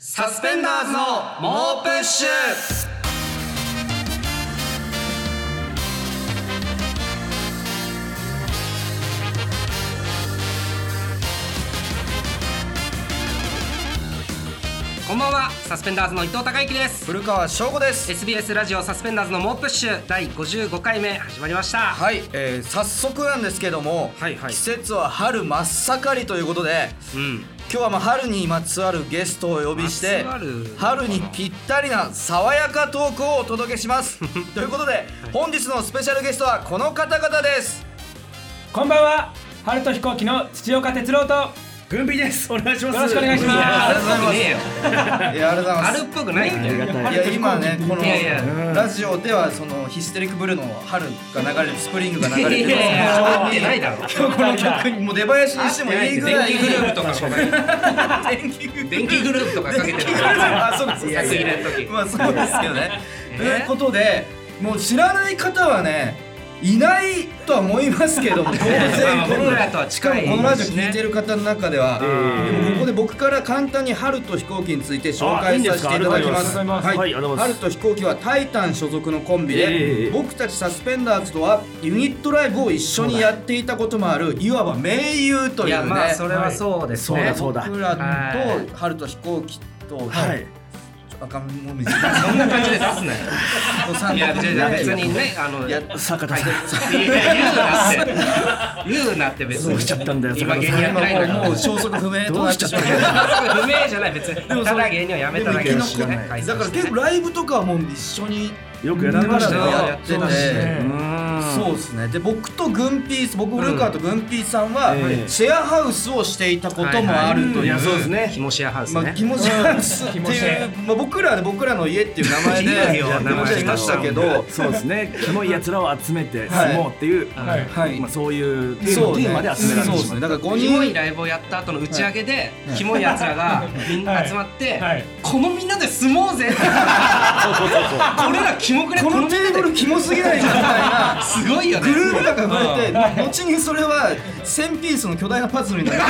サスペンダーズの猛プッシュ。こんばんはサスペンダーズの伊藤孝之です。古川翔吾です。SBS ラジオサスペンダーズの猛プッシュ第55回目始まりました。はい、えー、早速なんですけども、はいはい。季節は春真っ盛りということでうん今日はまあ春にまつわるゲストをお呼びして春にぴったりな爽やかトークをお届けします。ということで本日のスペシャルゲストはこの方々です。こんばんは。春と飛行機の土岡哲郎とよグンピーです。お願いします。ろしくお願いしま春っぽくねえよいやありがとうございます。春っぽくないんだよ。いや今ねこのラジオではそのヒステリックブルーの春が流れるスプリングが流れてるいや。いや合ってないだろ。今日この曲にもう出囃子にしてもいいぐらい電気グループとか電気グループ電気グループとかかけてるあそうですまあそうですけどね。えということでもう知らない方はねいないとは思いますけども 当然この僕らとはしか近いもこのラジオ聞いてる方の中では、ええでもここで僕から簡単に春と飛行機について紹介させていただきます。はい春と飛行機はタイタン所属のコンビで、ええ僕たちサスペンダーズとはユニットライブを一緒にやっていたこともあるいわば盟友というね。いやまあそれはそうですねそうだそうだ。僕らとはい春と飛行機と、はい。赤身もみじ。そんな感じで出すなよさんいや別に別にねあのや坂田さん。言うなって。言うなって別に。どうしちゃったんだよ今芸人やってないんだからもう消息不明となってしまう。不明じゃない別にただ芸人をやめただけだから結構ライブとかはもう一緒によくやられましたよ。やっててそうですねそうですね。で僕とグンピース僕古川とグンピースさんはええ。シェアハウスをしていたこともあるという、そうですね。ひもシェアハウスね。まあ、キモシェアハウスっていうェ、まあ、僕らはね僕らの家っていう名前 いいでよ。やってましたけど。そうですね。キモい奴らを集めて住もうっていう、はい。はい。まあそういうテーマで集められそうですね。てしまう。だから5キモい人ライブをやった後の打ち上げでキモい奴らがみんな集まってはい。このみんなで住もうぜこれらキモくねこのテーブルキモすぎないかみたいな すごいよね。グループが生まれて、後にそれは1000ピースの巨大なパズルになる。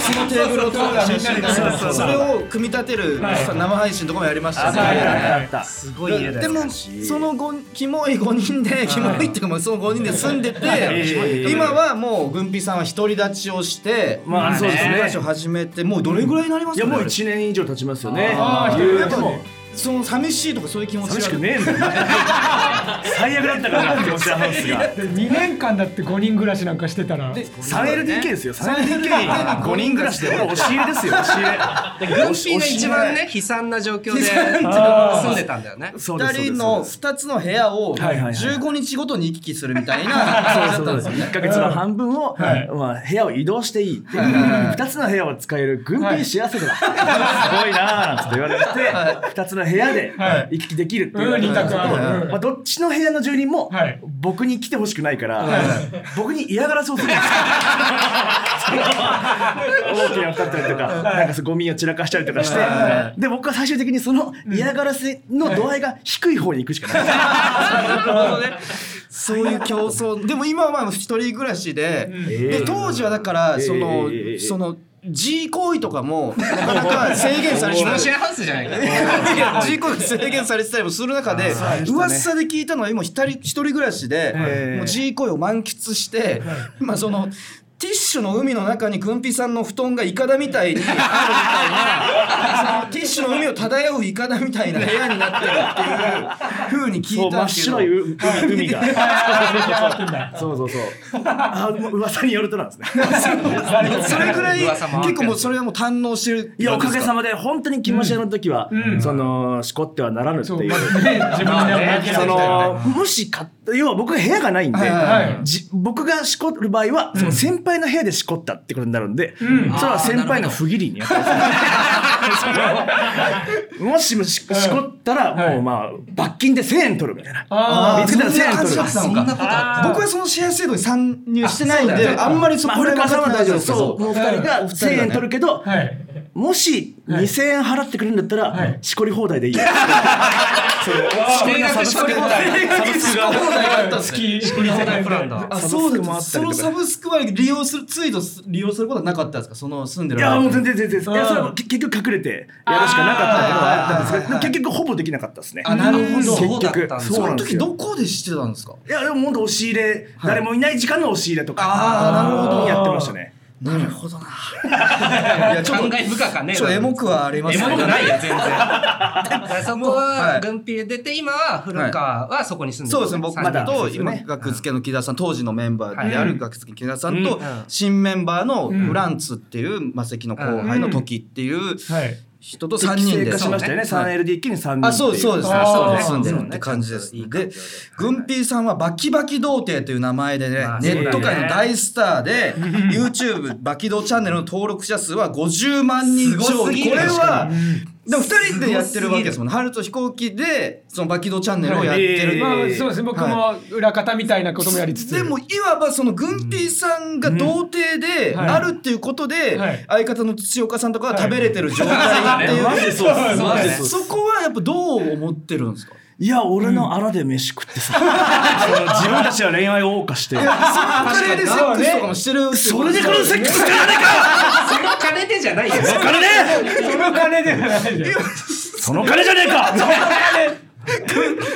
そのテーブルを取るそれを組み立てる生配信とかもやりました。あったあったあった。すごい家だよでもそのごキモい5人でキモいっていうかその5人で住んでて今はもう軍ピさんは独り立ちをしてまあそうですね。始めてもうどれぐらいになりますかねいやもう一年以上経ちますよね。その寂しいとかそういう気持ち寂しくがねえんだよ。最悪だったからな気持ちハウスが。す。2年間だって5人暮らしなんかしてたら。3LDK ですよ。3LDK に5人暮らしで俺押し入れですよ。押し入れ。でグンピーが一番ね悲惨な状況で住んでたんだよねそうです2人の2つの部屋をはいはいはい15日ごとに行き来するみたいな感じだったんですよね1ヶ月の半分を、はいまあ、部屋を移動していいっていう、2つの部屋を使える軍兵幸せだ、すごいなーなんて言われて、2つの部屋ではい。行き来できるっていう。うん二択ある。うん。まあ、どっちの部屋の住人もはい。僕に来てほしくないから、僕に嫌がらせをするんです。よ 大きなかったりとか、なんかゴミを散らかしたりとかして、で僕は最終的にその嫌がらせの度合いが低い方に行くしかない。そういう競争。でも今はまあ一人暮らしで、で当時はだからその、ええその G 行為とかもなかなか制限されてたキモシェアハウスじゃないか。いや G 行為制限されてたりもする中で、噂で聞いたのは今一人一人暮らしで、G 行為を満喫して、まあそのティッシュの海の中にくんぴさんの布団がイカダみたいにあるみたいなそのティッシュの海を漂うイカダみたいな部屋になってるっていう風に聞そう真っいたんですけど。白い海海が。そうそうそう。あ噂によるとなんですね。それぐらい結構もうそれはもう堪能してる。いやおかげさままで本当に気持ちの時は、そのしこってはならぬっていう。そのもしか要は僕部屋がないんで、はいはいはい。じ僕がしこる場合はその先輩の部屋でしこったってことになるんで、それは先輩の不義理にやってます もしもししこったらもうまあ罰金で1000円取るみたいな。あ見つけたら1000円取る。僕はそのシェア制度に参入してないんであんまりそまあ、これ古川さんは大丈夫です。けそうこの二人が1000円取るけど、あ。はい。もし2000円払ってくれるんだったら、はい。しこり放題でいいよ。定額しか放題サブスク放題があったんですね月取り放題プランだ。あそうだ。もそのサブスクは利用するツイートす利用することはなかったですか？その住んでるいやもう全然然全然。いやそれは結局隠れてやるしかなかったことはあったんですけど結局ほぼできなかったですね。あなるほど。そう結局だったんだその時そうなんですよ。どこで知ってたんですか？いやでも本当押し入れ、誰もいない時間の押し入れとかあーなるほど。やってましたね。なるほどな。いやちょっと感慨深かねちょっとエモくはありますエモくないよ全然そこははい。軍ピで出て今は古川はそこに住んでるそうですね僕と今学付けの木田さん。当時のメンバーである学付けの木田さんとうん。新メンバーのフランツっていう魔石の後輩の時っていうはい人と3人で。化しましたよね。そう 3LDK に3人あそうそうですね。住んでるって感じです。で軍ピーさんはバキバキ童貞という名前でねまあネット界の大スターで YouTube バキドチャンネルの登録者数は50万人以上。すごすぎる。これはうんでも2人でやってるわけですもんね。春と飛行機でそのバキドチャンネルをやってる、まあそうですね。僕も裏方みたいなこともやりつつ。でもいわばその軍ピーさんが童貞ではい。あるっていうことではい。相方の土岡さんとかは食べれてる状態っていう、そこはやっぱどう思ってるんですかいや俺の腹で飯食ってさ、その自分たちは恋愛を謳歌して。その金でセックスとかもしてるそれでこのセックスかかねその金でじゃないよその金でその金ではないじゃんその金じゃねえか。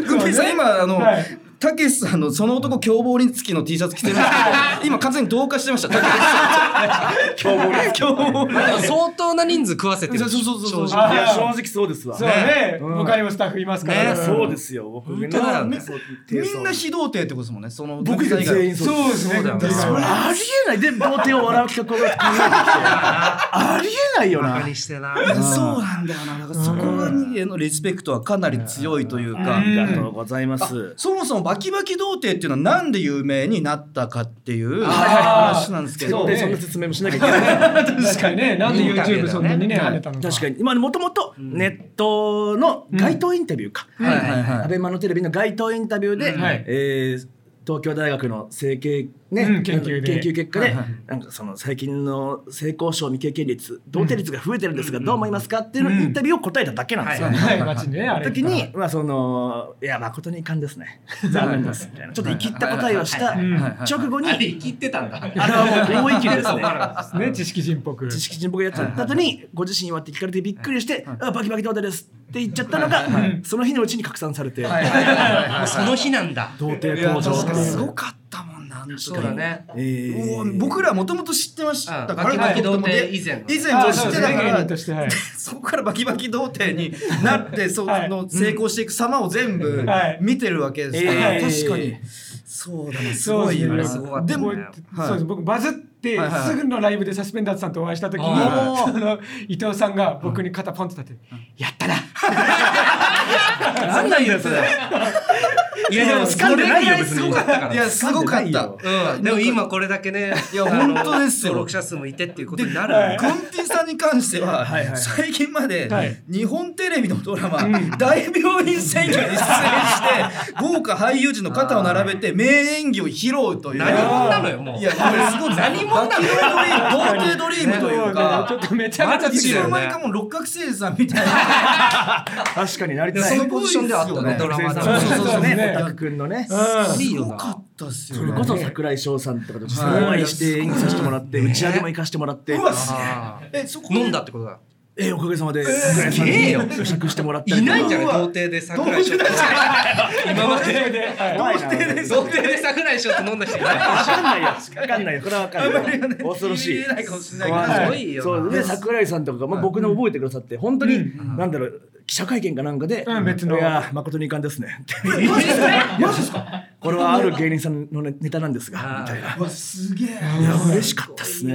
グッピーさん今あのはいたけしさんのその男凶暴につきの T シャツ着てるんですけど今完全に同化してました。たけしさん凶暴相当な人数食わせてる。そうそうそうそう。正直。いや正直そうですわ。そうね。うん。他にもスタッフいますから。ね。そうですよ。僕本当だよねそうみんな非童貞ってことですもんね。その僕以外全員そうそうですねそうだよね確かにありえない。で童貞を笑う企画を考えてき てありえないよバな。カにしてなそうなんだよな。だからそこへのリスペクトはかなり強いというか。ありがとうございます。そもそもバキバキ童貞っていうのはなんで有名になったかっていう話なんですけど。ね。でそんな説明もしなきゃいけない確かにね。なんで YouTube ね。そんなにね跳ねたのか。確かに。今もともとネットの街頭インタビューか、はいはいはい。アベマのテレビの街頭インタビューで、うん。はい。えー東京大学の整形、ねうん研究で。研究結果で、はいはい。なんかその最近の性交渉未経験率童貞率が増えてるんですがどう思いますかっていうのインタビューを答えただけなんですよ。うんはい街ねあれ時に、まあ、そのいや誠に遺憾ですね。残念です。みたいなちょっと生きった答えをしたいはいはい。直後にあれ生きってたんだ。あれはもう大意見ですね。ね知識人っぽく知識人僕がやっちゃった。後にご自身はって聞かれてびっくりして「あバキバキ童貞です」って言っちゃったのがその日のうちに拡散されて。はいはいはいはい。もうその日なんだ。童貞登場すごかったもんなんとかそうだね。僕らもともと知ってましたうんからバキバキ童貞以前の以前あと知ってたからとしては。いそこからバキバキ童貞になって そはい。の成功していく様を全部はい。見てるわけですから、ええ確かに。そうだねすごいでも、そうです僕バズってすぐのライブでサスペンダーズさんとお会いした時に伊藤さんが僕に肩ポンと立って「やったな!」なんなんだよそれ いやでも掴ん。でないよすごかった。からいやすごかった。うん、でも今これだけねいや本当ですよ。登録者数もいてっていうことになるはい。グンピーさんに関してははいはい。はい最近まではい。日本テレビのドラマ「大病院占拠」に出演して 豪華俳優陣の肩を並べて名演技を披露という。何者なのよもう。いやこれすごい。何者なのバキドリーム童貞ドリームというか ちょっとめちゃめちゃいつの強い間にかもう六角誠治さんみたいな。確かになりでたいそのポジションではあったね。ドラマでそうそうそうのねうんいいよなすごかったっすよね。それこそ桜井翔さんとかと実はい。際お会いして演技させてもらって打ち上げも行かせてもらってうえそこで飲んだってことだ。えおかげさまで。桜井さんすげえよ。に会食してもらったりいないんじゃない童貞で桜井翔と今まで。で。はい怖いな童貞で桜井翔と飲んだ人いないわかんないよ。わかんないよ。これはわかんない。恐ろしい言え。ないかもしれない。けどすごいよな。そうで桜井さんとかが、まあ、僕の覚えてくださって本当に、なんだろう記者会見かなんかで「うん別の。いや誠に遺憾ですね 」これはある芸人さんのネネタなんですがみたいな。すげえ。いや嬉しかったっすね。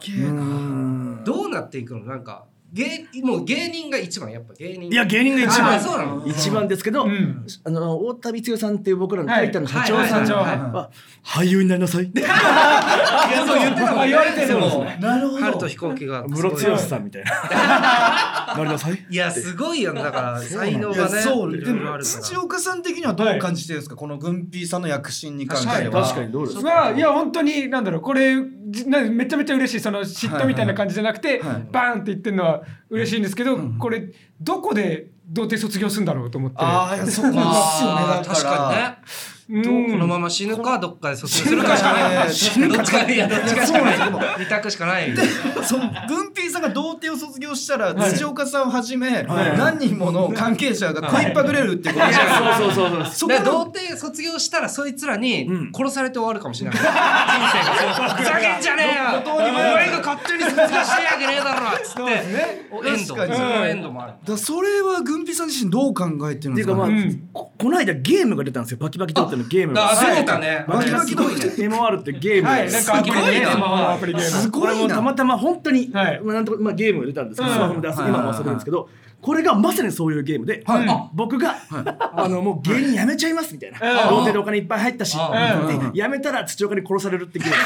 すげえな。どうなっていくの？なんか芸もう芸人が一番やっぱ芸人。いや芸人が一あ番そうなの。一番ですけど、ん。あの太田光代さんっていう僕らのはい。タイタンの社長さんはいはいは俳優になりなさい。い やそう言ってたもんあ言われてるんですそうね。なるほど。春と飛行機が。ムロツヨシさんみたいな。なりなさい。いやすごいよねだから才能いやがね。そういでも土岡さん的にはどう感じてるんですか？この軍ピーさんの躍進に関しては。確かにどうですか？まあいや本当になんだろう。これめちゃめちゃ嬉しい。その嫉妬みたいな感じじゃなくて、はい。はい。バーンって言ってるのはら嬉しいんですけど、これどこで童貞卒業するんだろうと思って。ああそこですよね確かにね。う んどうこのまま死ぬかどっかで卒業するかしかない。死ぬかどっちかいやどっちかしかないそうなん二択しかない。その軍ピーさんが童貞を卒業したら土岡さんをはじめ何人もの関係者が食いっぱぐれるってことじゃないそうそうそうそうそこだから童の貞卒業したらそいつらにうん。殺されて終わるかもしれない、人生がふざけんじゃねえよ。お前が勝手に卒業してやけねえだろっつって。それは軍ピーさん自身どう考えてるんっていうかまあ、ここの間ゲームが出たんですよ。バキバキドットのゲームが。あそうだねバキバキドット MR ってゲーム。はいなんかアプリすごいな。ねゲームすごいな。これもたまたま本当に、はい。まあなんとかまあ、ゲームが出たんですけど、うんスマホで遊ぶ今も遊べるんですけど、これがまさにそういうゲームで、はい。あ僕が、あのもう芸人辞めちゃいますみたいな、うん。童貞でお金いっぱい入ったし、うん。で辞めたら土岡に殺されるってゲーム、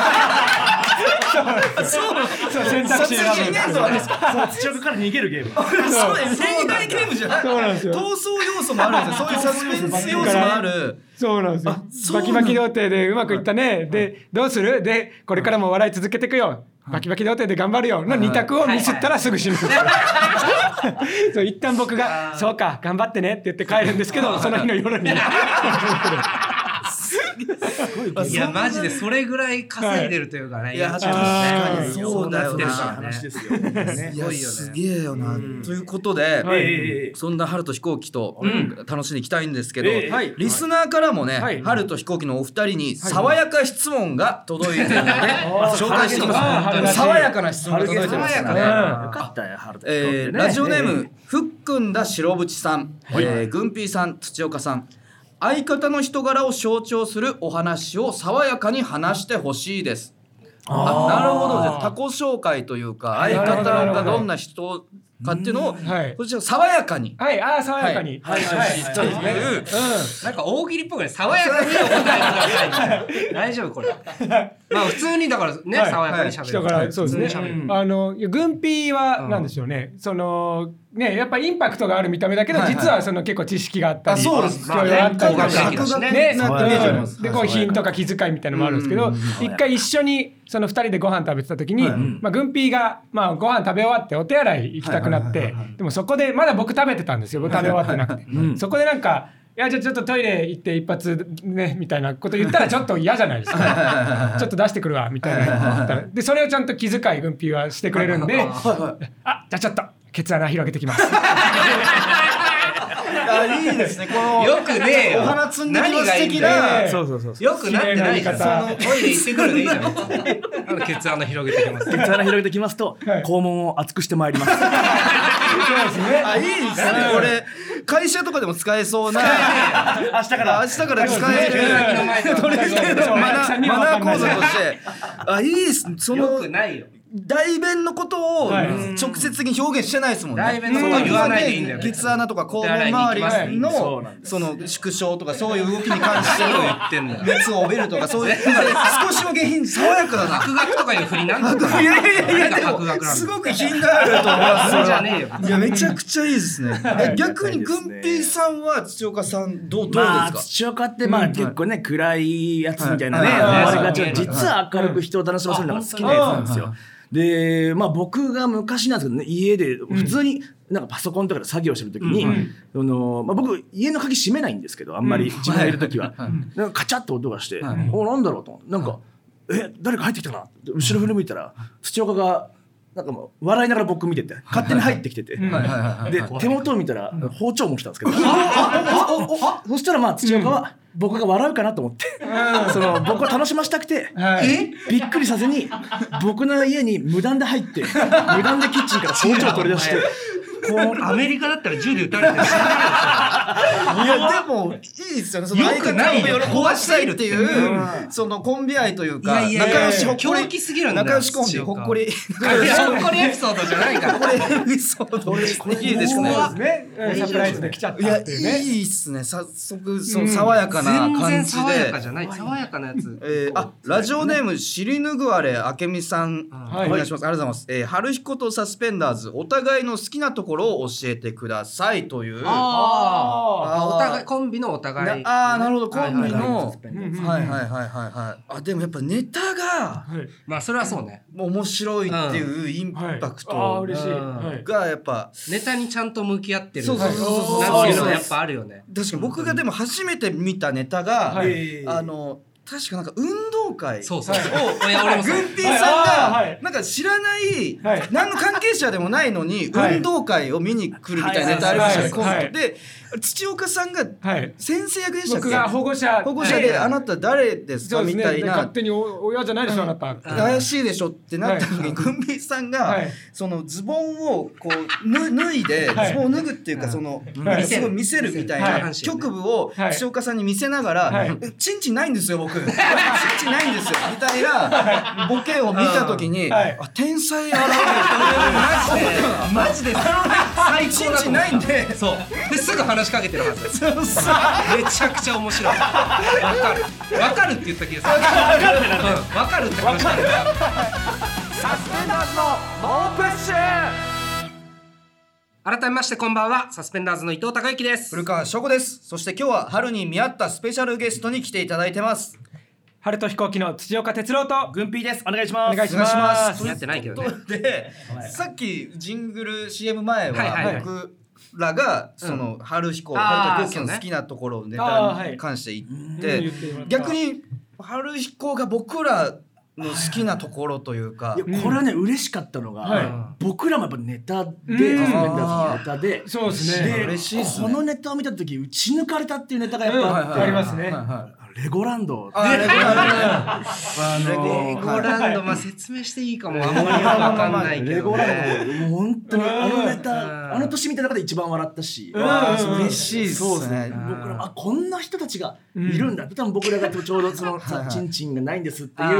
そう選択肢選ぶ殺人から逃げるゲーム。そう恋愛ゲームじゃないそうなんですよ。闘争要素もあるんですよ。そういうサスペンス要素もある。そうなんですよ。バキバキ童貞でうまくいったね。でどうする？でこれからも笑い続けていくよ。バキバキ童貞で頑張るよの二択をミスったらすぐ死ぬ。そう一旦僕が「そうか頑張ってね」って言って帰るんですけどその日の夜に いやマジでそれぐらい稼いでるというかね、い。や確かにそうだよな。話ですよ。ねいやごいよねすげえよな。ということでそんな春と飛行機とん。楽しんでいきたいんですけど、リスナーからもね、はい。春と飛行機のお二人に爽やか質問が届いてるので、紹介してます。爽やかな質問が届いてますね。ね。よかったよ、春と。飛ラジオネーム、ふっくんだ白渕さん、はい。えー、ぐんぴーさん土岡さん相方の人柄を象徴するお話を爽やかに話してほしいです。あなるほど。じゃあ他己紹介というか相方がどんな人かっていうのをはい。こちら爽やかに。はい。ああ爽やかに。はい。はい。はい。そうですねうん。なんか大喜利っぽくね爽やかにお答えください。大丈夫これ。まあ普通にだからね、はい。爽やかに喋る人から。そうですねあの軍ピーはなんでしょうね、そのねやっぱインパクトがある見た目だけど、はいはい実はその結構知識があったりあそうです。教養あったりねねでこう品とか気遣いみたいなのもあるんですけどうん一回一緒にその二人でご飯食べてた時に、はいまあ、軍ピーが、まあ、ご飯食べ終わってお手洗い行きたくなってはいはいはいはいでもそこでまだ僕食べてたんですよ。僕食べ終わってなくて、うんそこでなんかいやじゃあちょっとトイレ行って一発ねみたいなこと言ったらちょっと嫌じゃないですか。ちょっと出してくるわみたいな。言ったらでそれをちゃんと気遣い軍ピーはしてくれるんであじゃあちょっとケツ穴広げてきます。あいいですね。このよくねお花摘んできます何がいいん的だよ。なねそうそうそう。よくなってないじゃん綺麗な言い方そのトイレ行ってくるでいいじゃんあのケツ穴広げてきます。ケツ穴広げてきますと、はい。肛門を厚くしてまいります。そうですね。あいいですね。これ会社とかでも使えそうな 明日から。明日から使える先の前で取り付けのマナー講座として。あいいです。ねそよのくないよ代弁のことをはい直接的に表現してないですもんね。代弁のことは言わないでいいんだよケツ穴とか肛門周りのその縮小とかそういう動きに関してのってんだよ熱を帯びるとかそういう少しも下品爽やかだな。博学とかいう振りなんだいやいやいやでもすごく品があると思います。そうじゃねえよいやめちゃくちゃいいですね。え逆にそうですねグンピーさんは土岡さんどうどうまあですか。土岡ってまあ結構ね暗いやつみたいなね実は明るく人を楽しませるのが好きなやつなんですよ。でまあ僕が昔なんですけどね家で普通になんかパソコンとかで作業してる時に、あのまあ、僕家の鍵閉めないんですけどあんまり自分がいる時は、なんかカチャッと音がして、はい。おなんだろうと思って。なんか、え誰か入ってきたなって。後ろ振り向いたら土岡がなんかもう笑いながら僕見てて勝手に入ってきてて。で手元を見たら包丁持ってたんですけど。そしたらまあ土岡は僕が笑うかなと思って。その僕を楽しませたくてはい。びっくりさせに僕の家に無断で入って無断でキッチンから包丁を取り出して。こうアメリカだったら銃で撃たれてるいやでもいいですよね。そのよくないよ。相方を喜ばしたいっていう。そのコンビ愛というか仲良しほっこ狂り気すぎるんだよ仲良しコンビほっこりほっこりエピソードじゃないから。これエピソードいいですね。サプライズで来ちゃったっていうね。いいっすね。早速その爽やかな全感じ然爽やでかじゃない爽やかなやつ。えー、あラジオネームシリヌグアレあけみさん、はい。お願いします。ありがとうございます、えー、春彦とサスペンダーズお互いの好きなところを教えてくださいという。あああお互いコンビのお互い。ああなるほど。コンビの。はいはいはいはいはい。あでもやっぱネタがあはい。まあそれはそうね。もう面白いっていうインはい。パクああトがやっぱネタにちゃんと向き合ってるそうそうそうそう。やっぱあるよね。確かに僕がでも初めて見たネタが、はい。あの確かなんか運動会そうそうをいや俺もそうグンピーさんがいなんか知らないはい。何の関係者でもないのにはい。運動会を見に来るみたいなネタありましで土岡さんがはい。先生役でしたっ僕がけ保護者保護者はいであなた誰ですか？みたいな。勝手にお親じゃないでしょあなた。怪しいでしょってなった時はい。にグンピーさんがはい。そのズボンをこうぬ 脱いではい。ズボンを脱ぐっていうかそのはい。すごい見せるみたいはい。な局部をはい。土岡さんに見せながらはい「えチンチンないんですよ僕チンチンないん。ですよ」みたいなボケを見た時にはい。あ天才現マジでマジで最れるチンチン高だと思っないんで。たそう。ですぐ話しかけてるはず。そうそう。めちゃくちゃ面白い。わかる。わかるって言った気がする。わかる。ってなってわかるって話したサスペンダーズの猛プッシュ改めましてこんばんはサスペンダーズの伊藤孝之です。古川翔子です。そして今日は春に見合ったスペシャルゲストに来ていただいてます。春と飛行機の土岡哲郎と軍ピーです。お願いします。お願いしまます。すやってないけどね。で、さっきジングル CM 前はいはいははい。僕らがその春彦、あー春と飛行機の好きなところをネタに関して言って、逆に春彦が僕らの好きなところというか。いやこれはね嬉しかったのが、はい。僕らもやっぱネタで、うん。ネタで。そうですね。で嬉しいね。このネタを見た時打ち抜かれたっていうネタがやっぱあって、うん。ありますね。はいはいレゴランド。あレゴランあレゴレゴランドまあ説明していいかも。あんまりわかんないけど、ね、レゴランドもう本当にあのネうん。タあの年見た中で一番笑ったし、嬉しいっそうですすね。ね。僕らもあこんな人たちがいるんだ。って多分僕らがちょうどそのはいはい。チンチンがないんですっていう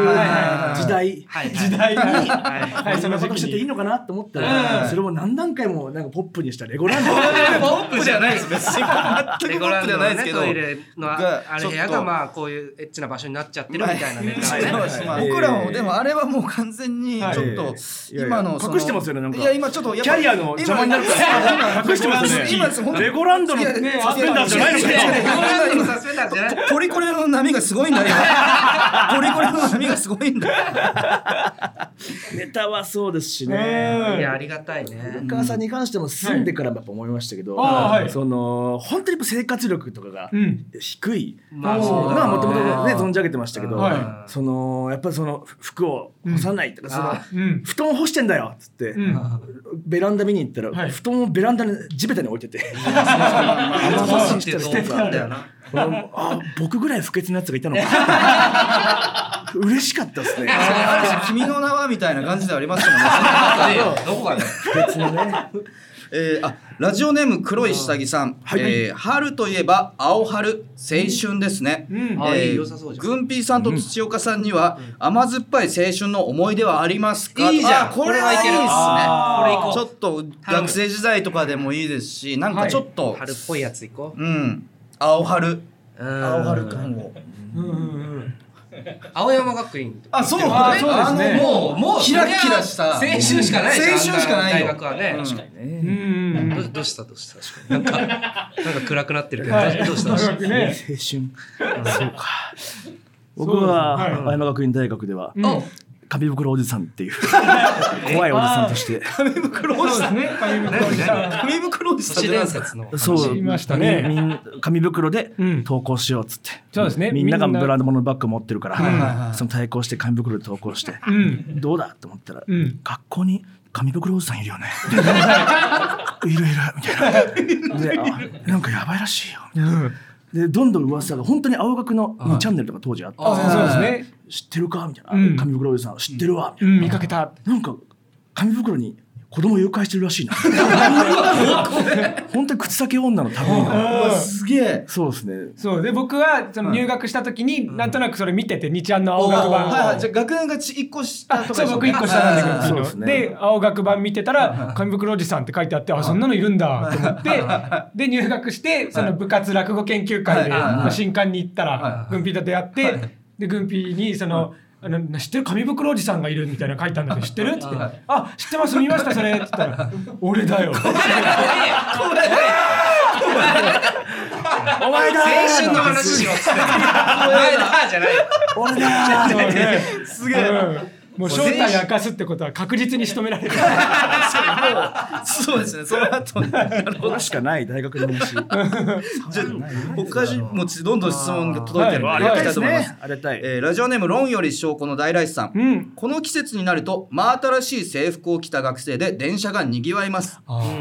時代時代に。そんなことしてていいのかなと思ったうん。らそれも何段階もなんかポップにしたレゴランド。ポップじゃないです。別に。全くポップじゃないですけど。トイレのあれ部屋がまあこういうエッチな場所になっちゃってるみたいなネタ。はいね。まあ僕らもでもあれはもう完全にちょっと今の隠してますよねなんかいや今ちょっとやっぱキャリアの邪魔になるから今隠してますよね。今本当レゴランドのサスペンダーズじゃないのかポリコレの波がすごいんだ今ポ リコレの波がすごいんだ ネタはそうですしうん。ねいやありがたいね。古川さんに関しても住んでからもやっぱ思いましたけど、はいその本当にやっぱ生活力とかがうん。低い、まあそうだねまあもともとね存じ上げてましたけど、はそのやっぱりその服を干さないとか、そのあうん。布団干してんだよっつって、うん。ベランダ見に行ったら、はい。布団をベランダに地べたに置いてて。干 しててどうなんだよなあ僕ぐらい不潔なやつがいたのか。嬉しかったですね。ある種君の名はみたいな感じではありましたもんね。ね どこがね。不潔なね。えー、あラジオネーム黒い下着さん、はい。えー春といえば青春青春ですね、うん。うじゃん。グンピーさんと土岡さんには甘酸っぱい青春の思い出はありますか？いいじゃん。あこれはいいですね。これいこう。ちょっと学生時代とかでもいいですしなんかちょっと、春っぽいやついこうん青春。う青春感を。うん。うんうん青山学院。あそうあそうですね。あのもうもうキラキラした。青春しかない青春しかないよ。大学はねうん確かにうんうん。うんどどうしたどうした？なんかなんか暗くなってるけど。どうした？どうしたどうしたね。青春。そうか。僕ははい。青山学院大学ではうん紙袋おじさんっていう。怖いおじさんとして。紙袋おじさん。そうですね。紙袋おじさん。紙袋伝説の話。そう。いましたね。紙袋でうん。投稿しようっつって、そうですね。みんながブランド物のバッグ持ってるから、はいはいはい。その対抗して紙袋で投稿して、うん。どうだ？と思ったら、うん。学校に紙袋おじさんいるよね。いるいる。みたいな。であなんかやばいらしいよ。みたいなでどんどん噂が本当に青学の2チャンネルとか当時あって、あそうですね。知ってるか？みたいな、うん。紙袋おじさん知ってるわ？みた見かけた。なんか紙袋に子供誘拐してるらしいな。本当に口先女の旅うわすげえ。そうですね。そうで僕はその入学した時になんとなくそれ見てて日ちゃんの青学版。はいはい。じゃあ学年がち一個下とかそう僕一個下なんだけどそうですね。で青学版見てたら紙袋おじさんって書いてあってあそんなのいるんだと思ってで入学してその部活落語研究会で新刊に行ったらはい軍ピーと出会ってで軍ピーにそのあの知ってる？紙袋おじさんがいるみたいなの書いたんだけど知ってる？って言って「あ知ってます？見ましたそれ」って言ったら「俺だよ」お前だ青春の話しろっつって。お前だじゃない。俺だ すげえ。うんもう正体明かすってことは確実に仕留められる。そうですねその後なるほこれしかない大学の話じゃあ他にもちどんどん質問が届いてるので、はいやっていきたいと思います、ねありがたいえーラジオネーム論より証拠の大来さん、うんこの季節になると真新しい制服を着た学生で電車がにぎわいます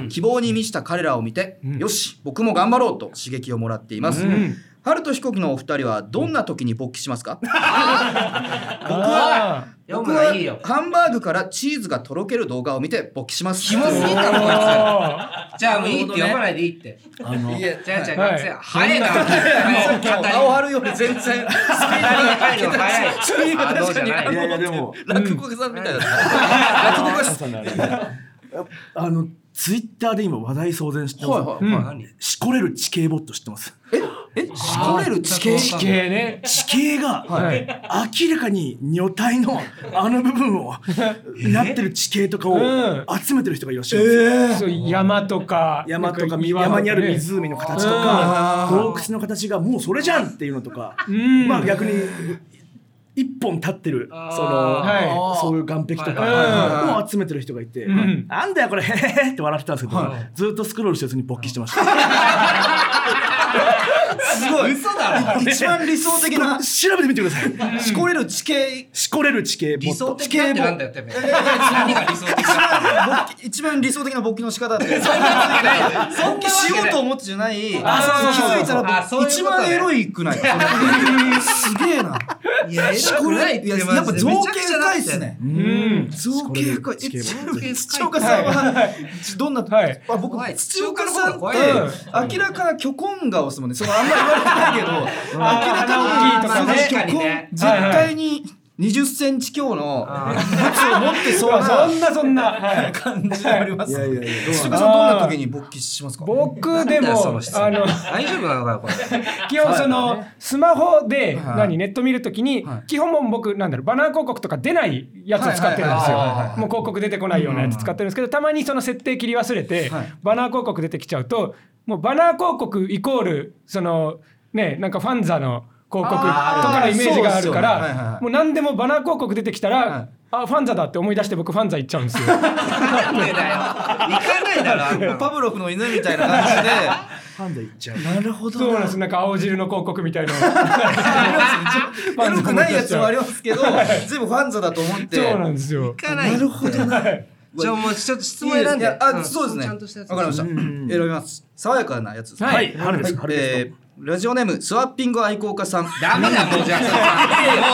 希望に満ちた彼らを見て、んよし僕も頑張ろうと刺激をもらっています、うん春と飛行機のお二人はどんな時に勃起しますか？僕はいむのいよ。ハンバーグからチーズがとろける動画を見て勃起します。キモすぎーたろこいあつ。じゃあもういいって読まないでいいって。あのいやじゃあじゃはい。あ学生早いな。より全然スピードがいいいやい。やでも 落語家さんみたい落語家さん。あのツイッターで今話題騒然してます、はいうん。何しこれる地形ボット知ってます？え？しこれる？地形地形ね。地形がはい。明らかに女体のあの部分を なってる地形とかをうん。集めてる人がいらっしゃるんですよ。そう山とか山とか山にあるね。湖の形とか洞窟の形がもうそれじゃんっていうのとかうん。まあ逆に一本立ってるそのはそういう岸壁とはい。かを集めてる人がいてん。なんだよこれへへへって笑ってたんですけどずっとスクロールしてるやつに勃起してました すごい。嘘だろ。一番理想的な。調べてみてください。しこれる地形。しこれる地形。ボ理想的だってなんだよてめえ。何が理想的だ勃起一番理想的な勃起の仕方ってそんなわけないよ勃起しようと思ってじゃない気づいたら一番エロいくないすげえないやしこれいややっぱ造形深いっすねうん造形深いえ土岡さんはどんな僕土岡さんって明らかな虚婚顔ですもんねそのあんまりないけど明らかに鼻大きいとかね。その虚婚絶対に20センチ強のブツを持ってそうそなんなそんなはい。感じあります。いやいやどんな時に勃起しますか？僕でもあの大丈夫なのかよこれ。基本そのスマホではい。何ネット見るときにはい。基本もう僕なんだろうバナー広告とか出ないやつを使ってるんですよ。もう広告出てこないようなやつ使ってるんですけどたまにその設定切り忘れてはい。バナー広告出てきちゃうともうバナー広告イコールそのねなんかファンザの広告とかのイメージがあるからもう何でもバナー広告出てきたはい。らあファンザだって思い出して僕ファンザ行っちゃうんですよ。なんでだよ。行かないだろ。パブロフの犬みたいな感じで。パンダいっちゃう。なるほどそうなんです。なんか青汁の広告みたいな。のエロくないやつもありますけど全部ファンザだと思って。そうなんですよ。行かない。なるほどなじゃあもうちょっと質問選んで。いやあ、ん。そうですね。ちゃんとしたやつ。わかりました。ん。選びます。爽やかなやつ。はい。春です。春です。えーラジオネームスワッピング愛好家さん。ダメだもうじゃあそも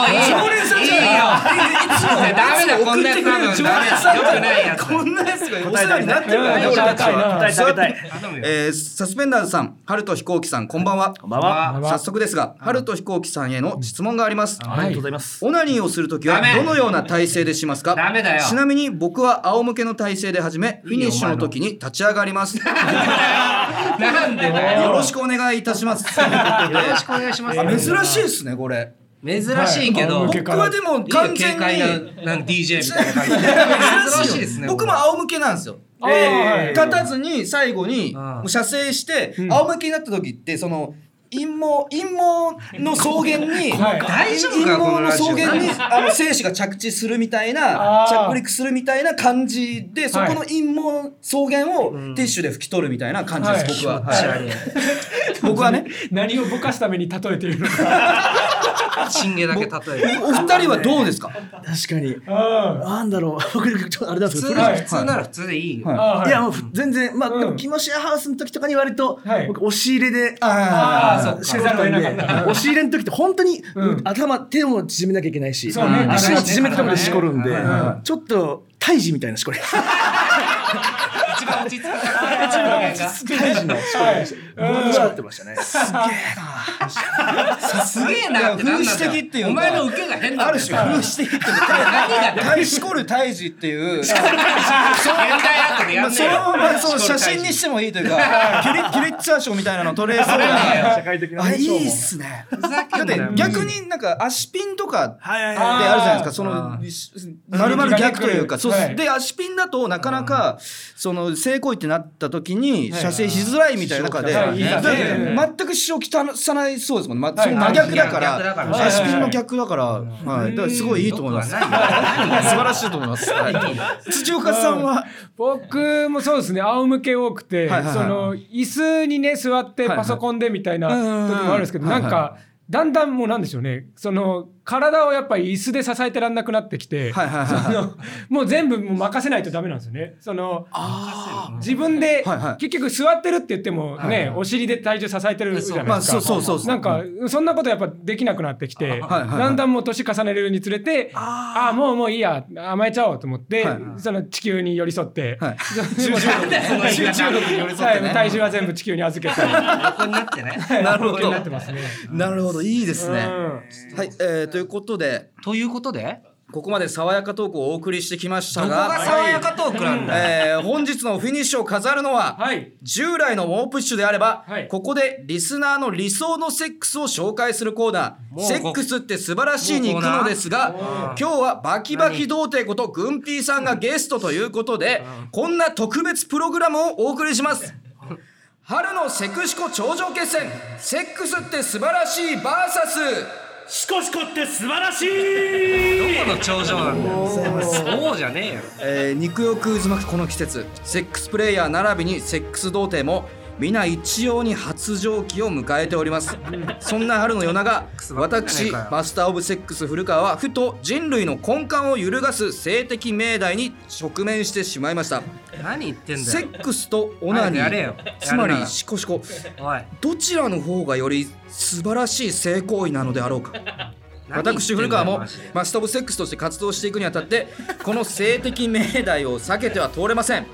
ういいよ常連さんじゃないいいよダメだこんなやつ多分ダメだよくないやつ。こんなやつがお世話になって。るからね、うん俺たちは。答えたいえーサスペンダーズさん、春と飛行機さん、こんばんは。こんばんは。早速ですが、春と飛行機さんへの質問があります。ありがとうございます。オナニーをするときはどのような体勢でしますか？ダメだよ。ちなみに僕は仰向けの体勢で始め、フィニッシュの時に立ち上がります。よ なんでだよ。ろしくお願いいたします。よろしくお願いします。あ珍しいですね、これ。珍しいけどはい。僕はでも完全に。軽快ななんか DJ みたいな感じで。珍しい。ですね僕も仰向けなんですよ。あー。はい立たずに最後にうん。もう射精してん。仰向けになった時ってその陰毛陰毛の草原に はい。大丈夫か陰毛の草原にあの精子が着地するみたいな着陸するみたいな感じでそこの陰毛草原をティッシュで拭き取るみたいな感じです、は。い。僕は、僕はね。何をぼかすために例えているのか。チンゲだけ例える。お二人はどうですか？確かに。うんなんだろう。僕ちょっとあれなんですけど普通ならはい。普通でいいい。やもうふ全然まあ、うん。でもキモシェアハウスの時とかに割と、押し入れであーあそうた。押し入れの時って本当に、うん。頭手も縮めなきゃいけないし、足も縮めたところでしこるんで、ちょっと胎児みたいなしこり 一番落ち着く胎児のってましたねすげえなってなんな風刺的っていうかお前の受けが変ある種風刺的って何が大しこる胎児っていう現代アートでやまあ、そんねえよ。のままその写真にしてもいいというか キュリキュリッツァー賞みたいなの撮れそうな社会的なあいねいっすね。だって逆になんか足ピンとかってあはいるじゃないですか。そあのまるまる逆というかそうはいで足ピンだとなかなかその性行為ってなった時時に射精しづらいみたいな中で、全く支障きたさないそうですもん、ま、はいその真逆だからら足ピンの逆だから、はい、だからすごいいいと思います素晴らしいと思います、はい、土岡さんは僕もそうですね。仰向け多くて、はいはいはいその椅子にね座ってはいはいパソコンでみたいな時もあるんですけど、うんうんなんかだんだんもうなんでしょうね。その体をやっぱり椅子で支えてらんなくなってきて、はいはいはいそのもう全部もう任せないとダメなんですよね。その自分で、はいはい。結局座ってるって言ってもね、お尻で体重支えてるじゃないですか。まあそうそうそうそう。なんかそんなことやっぱできなくなってきて、はいはいだんだんもう年重ねるにつれてああもうもういいや甘えちゃおうと思って、はいその地球に寄り添って、はい。集中力に寄り添ってね。はい体重は全部地球に預けたり横になってね。なるほど。になってますね。なるほど。いいですね、うん。はい、えー、ということでということで？ここまで爽やかトークをお送りしてきましたがが爽やかトークなんだ？よ。えー本日のフィニッシュを飾るのは、はい。従来のウォープッシュであれば、はい。ここでリスナーの理想のセックスを紹介するコーナー「もうセックスって素晴らしい」に行くのですが今日はバキバキ童貞ことグンピーさんがゲストということでこんな特別プログラムをお送りします。春のセクシコ頂上決戦セックスって素晴らしい VS シコシコって素晴らしいどこの頂上なんだよ。そうじゃねえよ。えー肉欲渦巻くこの季節セックスプレイヤー並びにセックス童貞も皆一様に発情期を迎えております。そんな春の夜長私マスター・オブ・セックス古川はふと人類の根幹を揺るがす性的命題に直面してしまいました。何言ってんだよ。セックスとオナニーつまりシコシコ。どちらの方がより素晴らしい性行為なのであろうか私古川もマスター・オブ・セックスとして活動していくにあたって この性的命題を避けては通れません。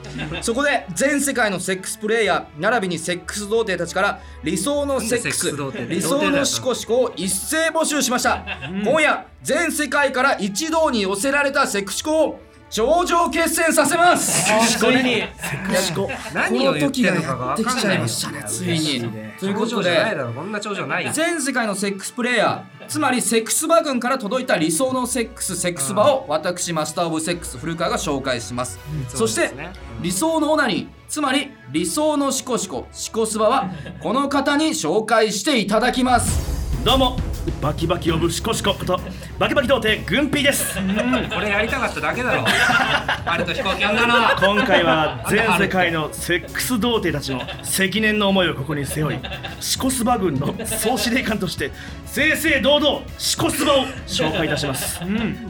そこで全世界のセックスプレイヤー並びにセックス童貞たちから理想のセックス理想のシコシコを一斉募集しました。今夜全世界から一堂に寄せられたセクシコを頂上決戦させます。ついに何を言ってんのかがこの時がやってきちゃいましたねついに。ということで頂上じゃないだろ。こんな頂上ないよ。全世界のセックスプレイヤー。つまりセックスバ軍から届いた理想のセックスセックスバを私マスター・オブ・セックス古川が紹介します、そして理想のオナニー。つまり理想のシコシコ。シコスバはこの方に紹介していただきます。どうもバキバキオブシコシコことバキバキ童貞グンピーです。これやりたかっただけだろ。あれと飛行機呼んだな。今回は全世界のセックス童貞たちの積年の思いをここに背負いシコスバ軍の総司令官として正々堂々シコスバを紹介いたします、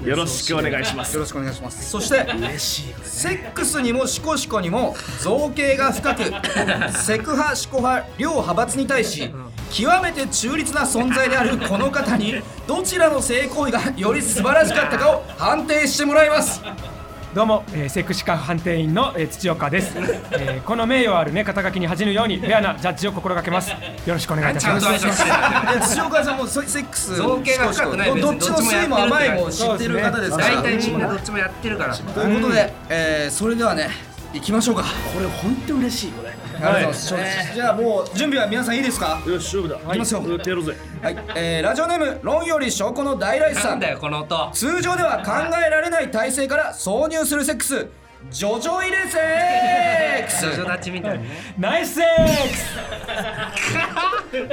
よろしくお願いします。よろしくお願いします。そしてセックスにもシコシコにも造形が深く セク派シコ派両派閥に対し極めて中立な存在であるこの方にどちらの性行為がより素晴らしかったかを判定してもらいます。どうも、えー、セクシカ判定員の、えー、土岡です、えーこの名誉あるね肩書きに恥じぬようにレアなジャッジを心がけます。よろしくお願いいたします。土岡さんもセセックス造形が深くないどどっちの酸いも甘いも知ってる方ですから。大体みんなどっちもやってるから。ということで、えーそれではね行きましょうか。これ本当嬉しい。これありがとうございます、じゃあもう準備は皆さんいいですか？よし勝負だ。いきますよ。やってやろうぜ。はい、えーラジオネーム論より証拠の大来さなんんだよこの音。通常では考えられない体勢から挿入するセックス。ジョジョ入れセックス。ジョジョ立ちみたいにね。ナイスセックス。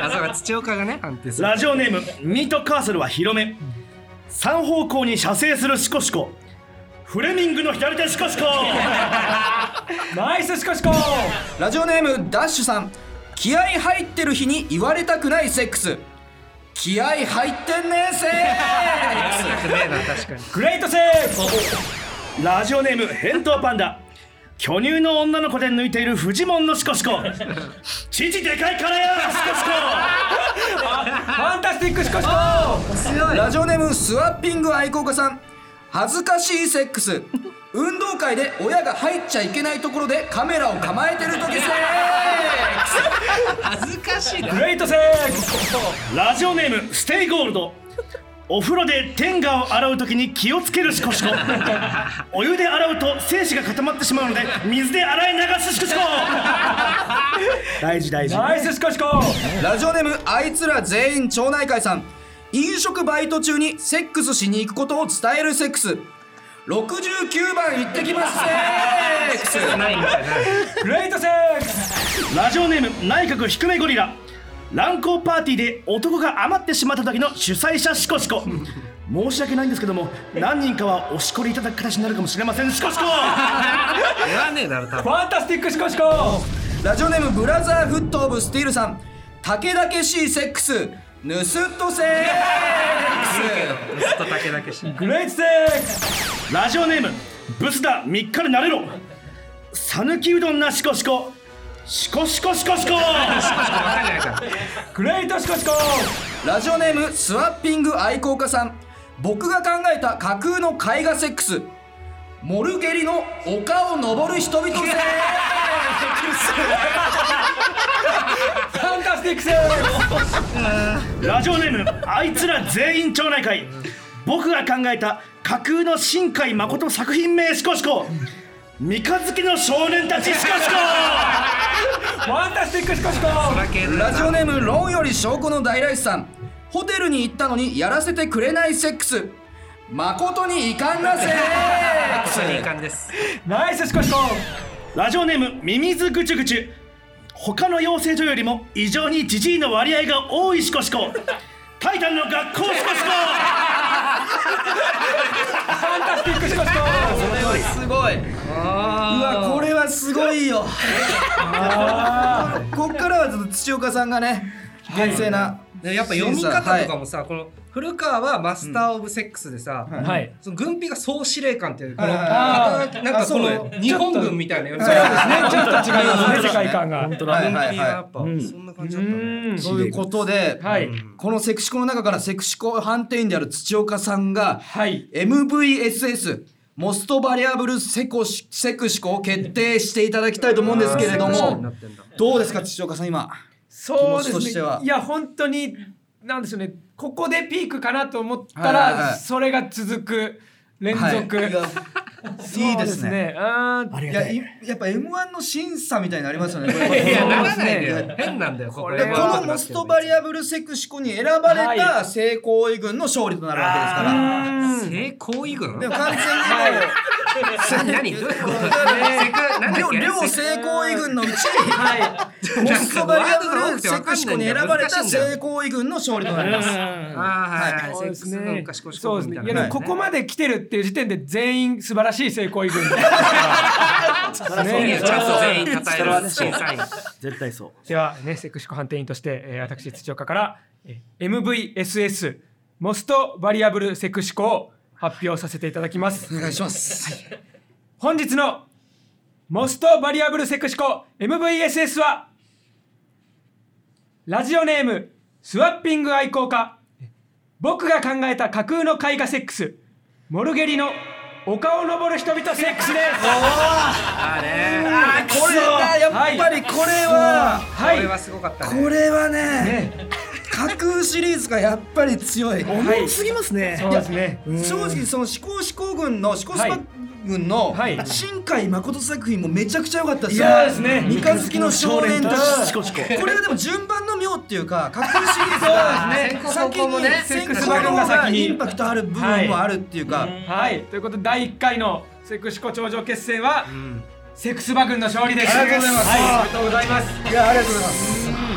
あそうか土岡がね判定する。ラジオネームミートカーソルは広め。三方向に射精するシコシコフレミングの左手シコシコ ナイスシコシコラジオネームダッシュさん。気合入ってる日に言われたくないセックス。気合入ってんねセックやりたくねえな確かに。グレートセックス。ラジオネーム返答パンダ。巨乳の女の子で抜いているフジモンのシコシコ父でかいからやシコシコファンタスティックシコシコスラジオネームスワッピング愛好家さん恥ずかしいセックス。運動会で親が入っちゃいけないところでカメラを構えてる時セック恥ずかしいな。グレートセックス。ラジオネームステイゴールド。お風呂で天下を洗う時に気をつけるシコシコ。お湯で洗うと精子が固まってしまうので水で洗い流すシコシコ。大事大事。ナイスシコシコ。スラジオネームあいつら全員町内会さん飲食バイト中にセックスしに行くことを伝えるセックス。69番行ってきます。セックス。グレートセックス。ラジオネーム内閣低めゴリラ。乱交パーティーで男が余ってしまった時の主催者シコシコ。申し訳ないんですけども何人かはおしこりいただく形になるかもしれません。シコシコ。言わねえだろ多フ分ァンタスティックシコシコ。ラジオネームブラザーフットオブスティールさん。竹々しいセックスヌスッとセックずっと竹だけしグレートセックス。ラジオネームブスだ3日でなれろ。讃岐うどんなシコシコ。シコシコシコシコ。わかんないからグレートシコシコ。スラジオネームスワッピング愛好家さん。僕が考えた架空の絵画セックス。モルゲリの丘を登る人々セックスティックセックラジオネームあいつら全員町内会。僕が考えた架空の新海誠作品名シコシコ。三日月の少年たちシコシコ。ファンタスティックシコシコ。ラジオネームロンより証拠の大来さん。ホテルに行ったのにやらせてくれないセックス。誠に遺憾なセックス。本当にいい感じです。ナイスシコシコ。ラジオネームミミズグチュグチュ他の養成所よりも異常にジジイの割合が多いシコシコ。タイタンの学校シコシコ。ファンタスティックシコシコ。すごいうわこれはすごいよ。こっからはちょっと土岡さんがね厳正なでやっぱ読み方とかもさ、この古川はマスター・オブ・セックスでさ、はい。その軍備が総司令官っていうこの、はいはいはいなんかこの日本軍みたいなそう方ですね。ちょっと違いますね。世界観が。はいはい軍備がやはっぱそんな感じだったね。うん。いそういうことで、はい。このセクシコの中からセクシコ判定員である土岡さんがはい。MVSS モストバリアブルセコシセクシコを決定していただきたいと思うんですけれどもどうですか土岡さん今？そうで気持ちとしては。すねいや本当になんでしょうねここでピークかなと思ったはいはいはらい。それが続く連続、は いいですね。あー。い。やいやっぱ M1 の審査みたいになりますよねいやならないでよ変なんだよこれは。のモストバリアブルセクシコに選ばれた性行為軍の勝利となるわけですから。性行為軍でも完全にな何 どういうこと？両両性行為軍のうちはモストバリアブルセクシコに選ばれた性行為軍の勝利となります。はいはい。そうですね。ここまで来てるっていう時点で全員素晴らしい成功い軍いやちゃんと全員称える審査員絶対そう。ではねセクシコ判定員として、えー、私土岡から、えー MVSS モストバリアブルセクシコを発表させていただきます。お願いします。本日のモストバリアブルセクシコ MVSS はラジオネームスワッピング愛好家。僕が考えた架空の絵画セックスモルゲリの丘を登る人々セックスです。あーねこれはやっぱりこれは、はい。これはすごかったね。これはね、ね架空シリーズがやっぱり強い。はい。すぎますね。そうですね。正直その思考思考軍の思考スパ軍のはい。新海誠作品もめちゃくちゃ良かったです。いやーですね。三日月の少年たちシコシコこれはでも順番の妙っていうか架空シリーズが先にセックス先行がインパクトある部分もあるっていうか、はい。ということで第1回のセクシコ頂上決戦は、セクスバ軍の勝利です。ありがとうございます。はい、ありがとうございます。いやありがとうございます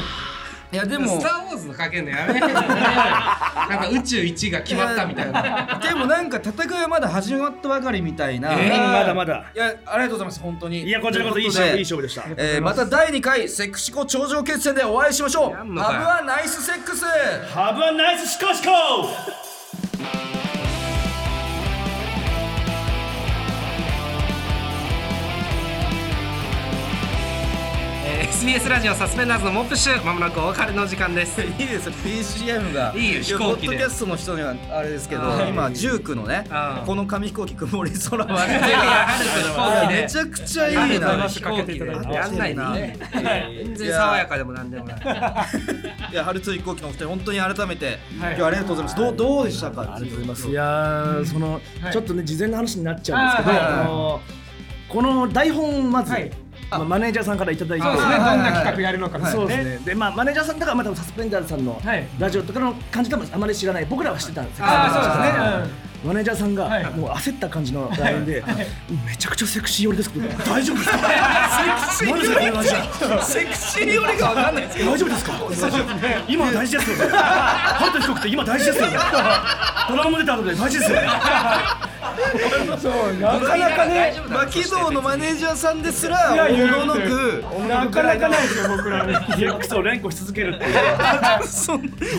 いやでも。スター・ウォーズのかけんのやめなんか宇宙一が決まったみたいな。でもなんか戦いはまだ始まったばかりみたいな、えー。まだまだ。いやありがとうございます本当に。いやこちらこそいい勝負いい勝負でした。えーまた第2回セクシコ頂上決戦でお会いしましょう。ハブはナイスセックスハブはナイスシコシコ SBS ラジオサスペンダーズのモップッシュまもなくお別れの時間です。いいですよ BGM が。いいよ飛行機で。ポッドキャストの人にはあれですけどあー今19のねあーこの紙飛行機曇り空はいやいや春と飛行機でめちゃくちゃいいな飛すかけ行機でていただいてやんないでいいね全然爽やかでもなんでもないいや春と飛行機のお二人本当に改めて、はい今日はありがとうございますどうどうでしたかありがとうございますいやーその、はいちょっとね事前の話になっちゃうんですけど、この台本まず、はいまあ、マネージャーさんからいただいて。ね、はいどんな企画やるのかみたいなそうですね。でまあマネージャーさんとかはまたサスペンダーズさんのはい。ラジオとかの感じ多分あまり知らない僕らは知ってたんですよああそうですね、マネージャーさんがはい。もう焦った感じの LINE でめちゃくちゃセクシー寄りですけど。大丈夫ですか？セクシー寄りがセクシー寄りが分かんないですけど。大丈夫ですか？今大事ですよね。ハルト低くて今大事ですよね。ドラマも出た後で大事ですよねそうなかなかねマキゾーのマネージャーさんですらいやいやおののくなかなかないですよ僕らね。セックスを連呼し続けるっていう。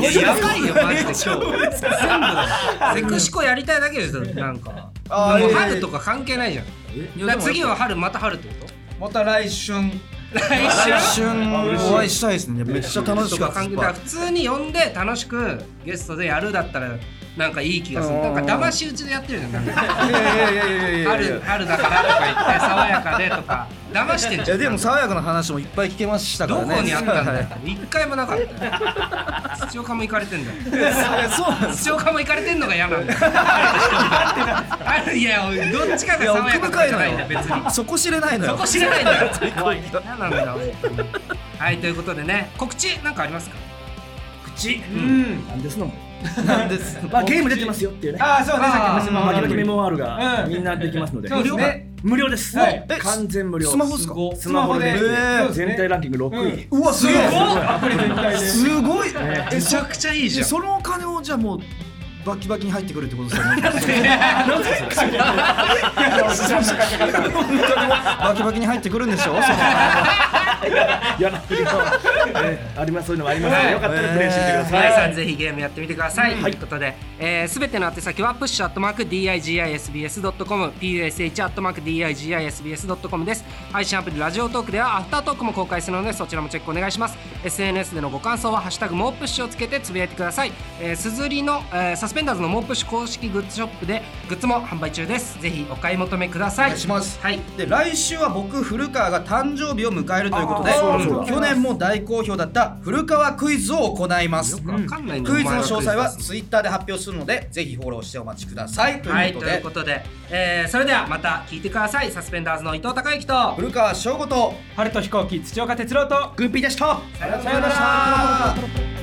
いややばいよマジで今日全部だ。セクシコやりたいだけですよなんか。もうあーいやいや。春とか関係ないじゃん。だから次は春また春ってこと？また来春。来春？お会いしたいですね。めっちゃ楽しとかった普通に呼んで楽しくゲストでやるだったらなんかいい気がする。なんか騙し討ちでやってるじゃんな春や春だからとか言って爽やかでとか。騙してんいじゃん。やでも爽やかな話もいっぱい聞けましたかどらね。こにあったんだはい。よ一回もなかった。よ土岡も行かれてんだよ。そうなんです土岡も行かれてんのが嫌なんだよ。あるいやどっちかが爽やかとかじゃないんだ別に。そこ知れないのよ。そこ知らないんだよ。嫌なんだよはいということでね。告知なんかありますか？口うん。なん。ですの？なんです。まあゲーム出てますよっていうね。ああそうね。さっきのスマキバキメモモワールがうん。みんなできますので。そうですね。無料です。はい。え完全無料スマホですか？スマホで。全体ランキング6位。うわすごいアプリ全体で。すごい。めちゃくちゃいいじゃん。そのお金をじゃあもうバキバキに入ってくるってことですよね。バキバキに入ってくるんでしょその嫌なふりもえーありますそういうのもありますのでよかったらプレイしてみてください。皆さんぜひゲームやってみてください、ということで、えー、全ての宛先は push.digisbs.com push.digisbs.com です。配信アプリラジオトークではアフタートークも公開するのでそちらもチェックお願いします。SNS でのご感想は「ハッシュタグもうプッシュ」をつけてつぶやいてください。えーすずりの、えーサスペンダーズのもうプッシュ公式グッズショップでグッズも販売中です。ぜひお買い求めください。お願いします。はい。で来週は僕古川が誕生日を迎えるということで去年も大好評だった古川クイズを行います。クイズの詳細はツイッターで発表するのでぜひフォローしてお待ちください。とはいいうとことで、いうことで、えーそれではまた聞いてください。サスペンダーズの伊藤孝之と古川翔吾と春と飛行機土岡哲郎とグッピーでした。ありがとうございました